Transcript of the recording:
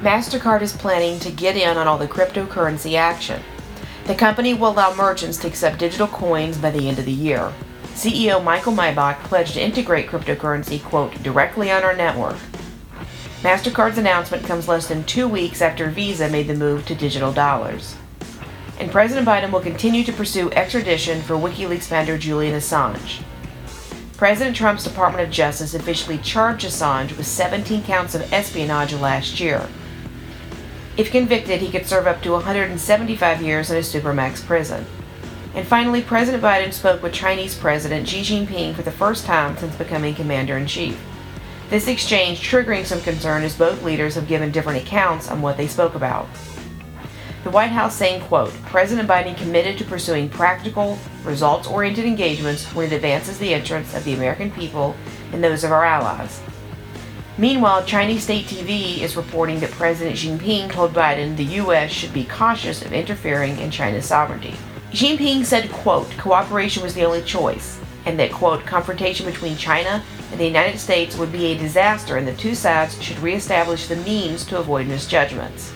MasterCard is planning to get in on all the cryptocurrency action. The company will allow merchants to accept digital coins by the end of the year. CEO Michael Miebach pledged to integrate cryptocurrency, quote, directly on our network. MasterCard's announcement comes less than two weeks after Visa made the move to digital dollars. And President Biden will continue to pursue extradition for WikiLeaks founder Julian Assange. President Trump's Department of Justice officially charged Assange with 17 counts of espionage last year. If convicted, he could serve up to 175 years in a supermax prison. And finally, President Biden spoke with Chinese President Xi Jinping for the first time since becoming commander in chief. This exchange triggering some concern as both leaders have given different accounts on what they spoke about. The White House saying, quote, President Biden committed to pursuing practical, results-oriented engagements when it advances the interests of the American people and those of our allies. Meanwhile, Chinese state TV is reporting that President Xi Jinping told Biden the U.S. should be cautious of interfering in China's sovereignty. Xi Jinping said, quote, cooperation was the only choice, and that, quote, confrontation between China and the United States would be a disaster and the two sides should reestablish the means to avoid misjudgments.